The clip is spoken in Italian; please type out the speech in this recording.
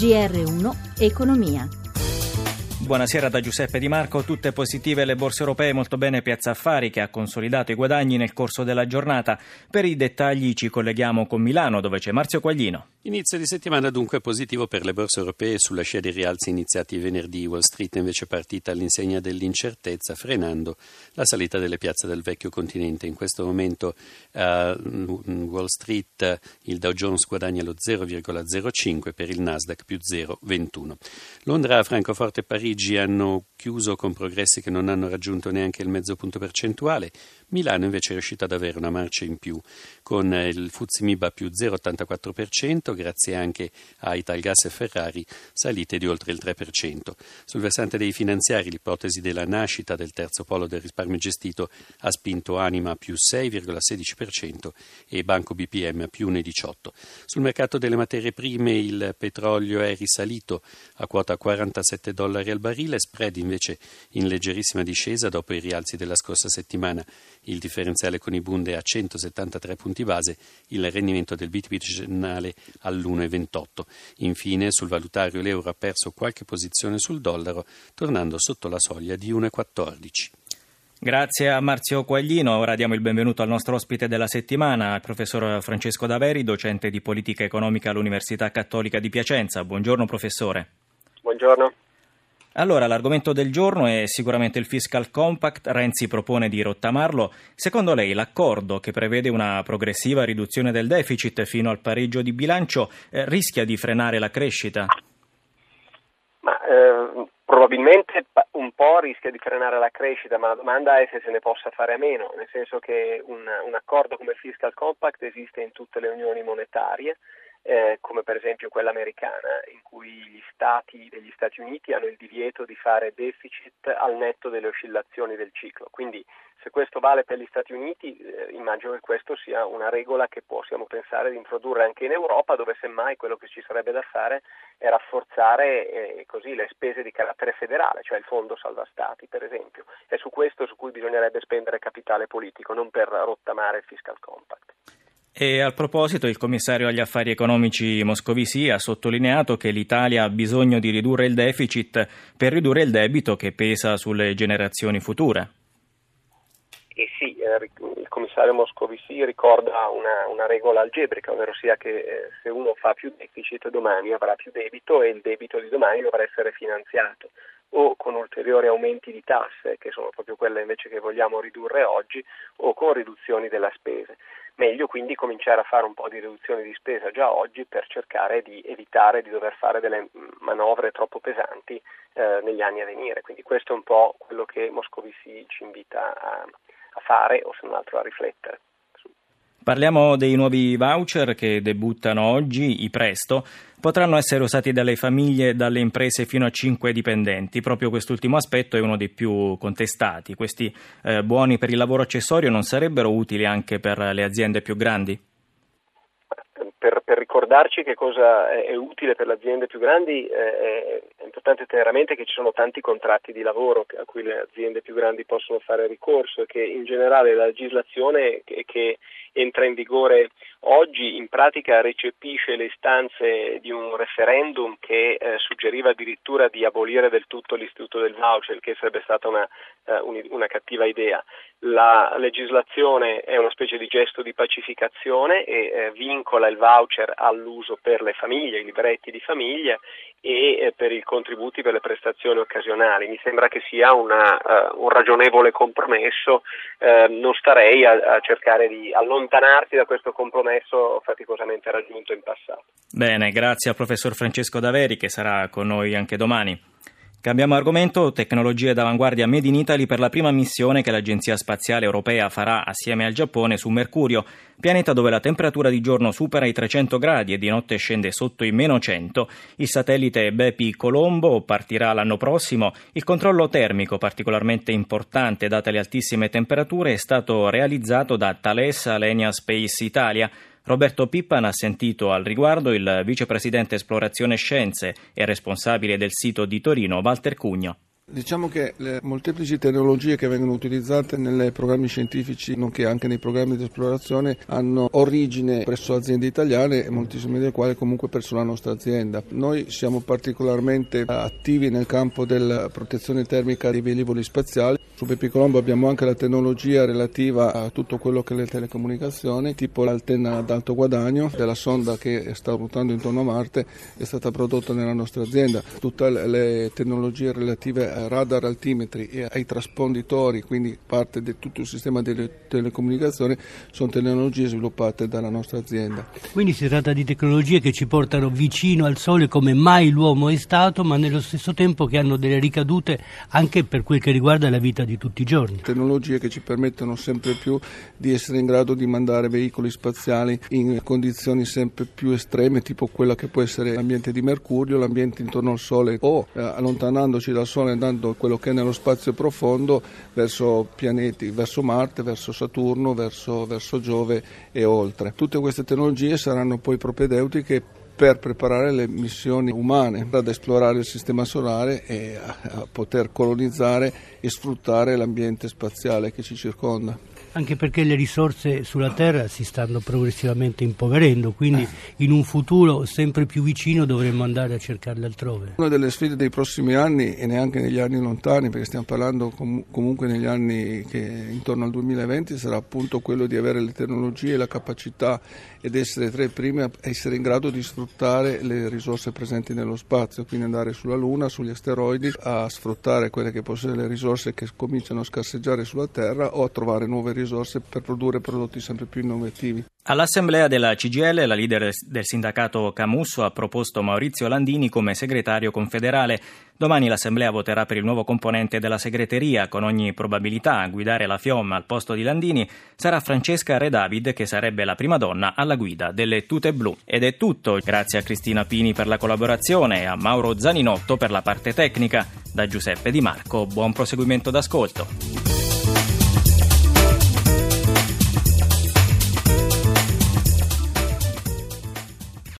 GR1 Economia. Buonasera da Giuseppe Di Marco, tutte positive le borse europee, molto bene Piazza Affari che ha consolidato i guadagni nel corso della giornata. Per i dettagli ci colleghiamo con Milano dove c'è Marzio Quaglino. Inizio di settimana dunque positivo per le borse europee sulla scia dei rialzi iniziati venerdì. Wall Street invece partita all'insegna dell'incertezza, frenando la salita delle piazze del vecchio continente. In questo momento uh, Wall Street il Dow Jones guadagna lo 0,05 per il Nasdaq più 0,21. Londra, Francoforte e Parigi hanno chiuso con progressi che non hanno raggiunto neanche il mezzo punto percentuale. Milano invece è riuscita ad avere una marcia in più con il Fuzzi Miba più 0,84%, grazie anche a Italgas e Ferrari salite di oltre il 3%. Sul versante dei finanziari l'ipotesi della nascita del terzo polo del risparmio gestito ha spinto Anima più 6,16% e Banco BPM più 1,18%. Sul mercato delle materie prime il petrolio è risalito a quota 47 dollari al barile, spread invece in leggerissima discesa dopo i rialzi della scorsa settimana il differenziale con i Bund è a 173 punti base, il rendimento del BTP decennale all'1,28. Infine, sul valutario l'euro ha perso qualche posizione sul dollaro, tornando sotto la soglia di 1,14. Grazie a Marzio Quaglino. Ora diamo il benvenuto al nostro ospite della settimana, il professor Francesco Daveri, docente di politica economica all'Università Cattolica di Piacenza. Buongiorno professore. Buongiorno. Allora, l'argomento del giorno è sicuramente il Fiscal Compact. Renzi propone di rottamarlo. Secondo lei l'accordo che prevede una progressiva riduzione del deficit fino al pareggio di bilancio eh, rischia di frenare la crescita? Ma, eh, probabilmente un po' rischia di frenare la crescita, ma la domanda è se se ne possa fare a meno, nel senso che un, un accordo come il Fiscal Compact esiste in tutte le unioni monetarie eh, come per esempio quella americana, in cui gli stati degli Stati Uniti hanno il divieto di fare deficit al netto delle oscillazioni del ciclo. Quindi se questo vale per gli Stati Uniti, eh, immagino che questo sia una regola che possiamo pensare di introdurre anche in Europa, dove semmai quello che ci sarebbe da fare è rafforzare eh, così, le spese di carattere federale, cioè il fondo salva stati per esempio. È su questo su cui bisognerebbe spendere capitale politico, non per rottamare il fiscal compact. E a proposito, il commissario agli affari economici Moscovici ha sottolineato che l'Italia ha bisogno di ridurre il deficit per ridurre il debito che pesa sulle generazioni future. Eh sì, eh, il commissario Moscovici ricorda una, una, regola algebrica, ovvero sia che eh, se uno fa più deficit domani avrà più debito e il debito di domani dovrà essere finanziato o con ulteriori aumenti di tasse, che sono proprio quelle invece che vogliamo ridurre oggi, o con riduzioni della spesa. Meglio quindi cominciare a fare un po' di riduzioni di spesa già oggi per cercare di evitare di dover fare delle manovre troppo pesanti eh, negli anni a venire. Quindi questo è un po' quello che Moscovici ci invita a, a fare o se non altro a riflettere. Parliamo dei nuovi voucher che debuttano oggi, i Presto. Potranno essere usati dalle famiglie e dalle imprese fino a 5 dipendenti. Proprio quest'ultimo aspetto è uno dei più contestati. Questi eh, buoni per il lavoro accessorio non sarebbero utili anche per le aziende più grandi? Per, per, ricordarci che cosa è, utile per le aziende più grandi eh, è importante tenere a mente che ci sono tanti contratti di lavoro a cui le aziende più grandi possono fare ricorso e che in generale la legislazione che, che entra in vigore oggi in pratica recepisce le istanze di un referendum che eh, suggeriva addirittura di abolire del tutto l'istituto del voucher, che sarebbe stata una, eh, una cattiva idea. La legislazione è una specie di gesto di pacificazione e eh, vincola il voucher all'uso per le famiglie, i libretti di famiglia e eh, per i contributi per le prestazioni occasionali. Mi sembra che sia una, uh, un ragionevole compromesso, uh, non starei a, a, cercare di allontanarsi da questo compromesso faticosamente raggiunto in passato. Bene, grazie al professor Francesco Daveri che sarà con noi anche domani. Cambiamo argomento, tecnologie d'avanguardia Made in Italy per la prima missione che l'Agenzia Spaziale Europea farà assieme al Giappone su Mercurio, pianeta dove la temperatura di giorno supera i 300 gradi e di notte scende sotto i meno 100. Il satellite Bepi Colombo partirà l'anno prossimo. Il controllo termico, particolarmente importante date le altissime temperature, è stato realizzato da Thales Alenia Space Italia. Roberto Pippan ha sentito al riguardo il vicepresidente esplorazione scienze e responsabile del sito di Torino Walter Cugno. Diciamo che le molteplici tecnologie che vengono utilizzate nei programmi scientifici, nonché anche nei programmi di esplorazione, hanno origine presso aziende italiane e moltissime delle quali comunque presso la nostra azienda. Noi siamo particolarmente attivi nel campo della protezione termica dei velivoli spaziali. Su Bepi Colombo abbiamo anche la tecnologia relativa a tutto quello che è le telecomunicazioni, tipo l'antenna ad alto guadagno della sonda che sta ruotando intorno a Marte è stata prodotta nella nostra azienda. Tutte le tecnologie relative radar altimetri e ai trasponditori, quindi parte di tutto il sistema delle telecomunicazioni, sono tecnologie sviluppate dalla nostra azienda. Quindi si tratta di tecnologie che ci portano vicino al Sole come mai l'uomo è stato, ma nello stesso tempo che hanno delle ricadute anche per quel che riguarda la vita di tutti i giorni. Tecnologie che ci permettono sempre più di essere in grado di mandare veicoli spaziali in condizioni sempre più estreme, tipo quella che può essere l'ambiente di Mercurio, l'ambiente intorno al Sole o eh, allontanandoci dal Sole andando quello che è nello spazio profondo verso pianeti, verso Marte, verso Saturno, verso, verso Giove e oltre. Tutte queste tecnologie saranno poi propedeutiche per preparare le missioni umane ad esplorare il sistema solare e a, poter colonizzare e sfruttare l'ambiente spaziale che ci circonda anche perché le risorse sulla Terra si stanno progressivamente impoverendo, quindi in un futuro sempre più vicino dovremmo andare a cercarle altrove. Una delle sfide dei prossimi anni e neanche negli anni lontani, perché stiamo parlando com- comunque negli anni che intorno al 2020, sarà appunto quello di avere le tecnologie e la capacità ed essere tra i primi a essere in grado di sfruttare le risorse presenti nello spazio, quindi andare sulla Luna, sugli asteroidi, a sfruttare quelle che possono essere le risorse che cominciano a scarseggiare sulla Terra o a trovare nuove risorse risorse per produrre prodotti sempre più innovativi. All'assemblea della CGL la leader del sindacato Camusso ha proposto Maurizio Landini come segretario confederale. Domani l'assemblea voterà per il nuovo componente della segreteria. Con ogni probabilità a guidare la FIOM al posto di Landini sarà Francesca Re David che sarebbe la prima donna alla guida delle tute blu. Ed è tutto. Grazie a Cristina Pini per la collaborazione e a Mauro Zaninotto per la parte tecnica. Da Giuseppe Di Marco, buon proseguimento d'ascolto.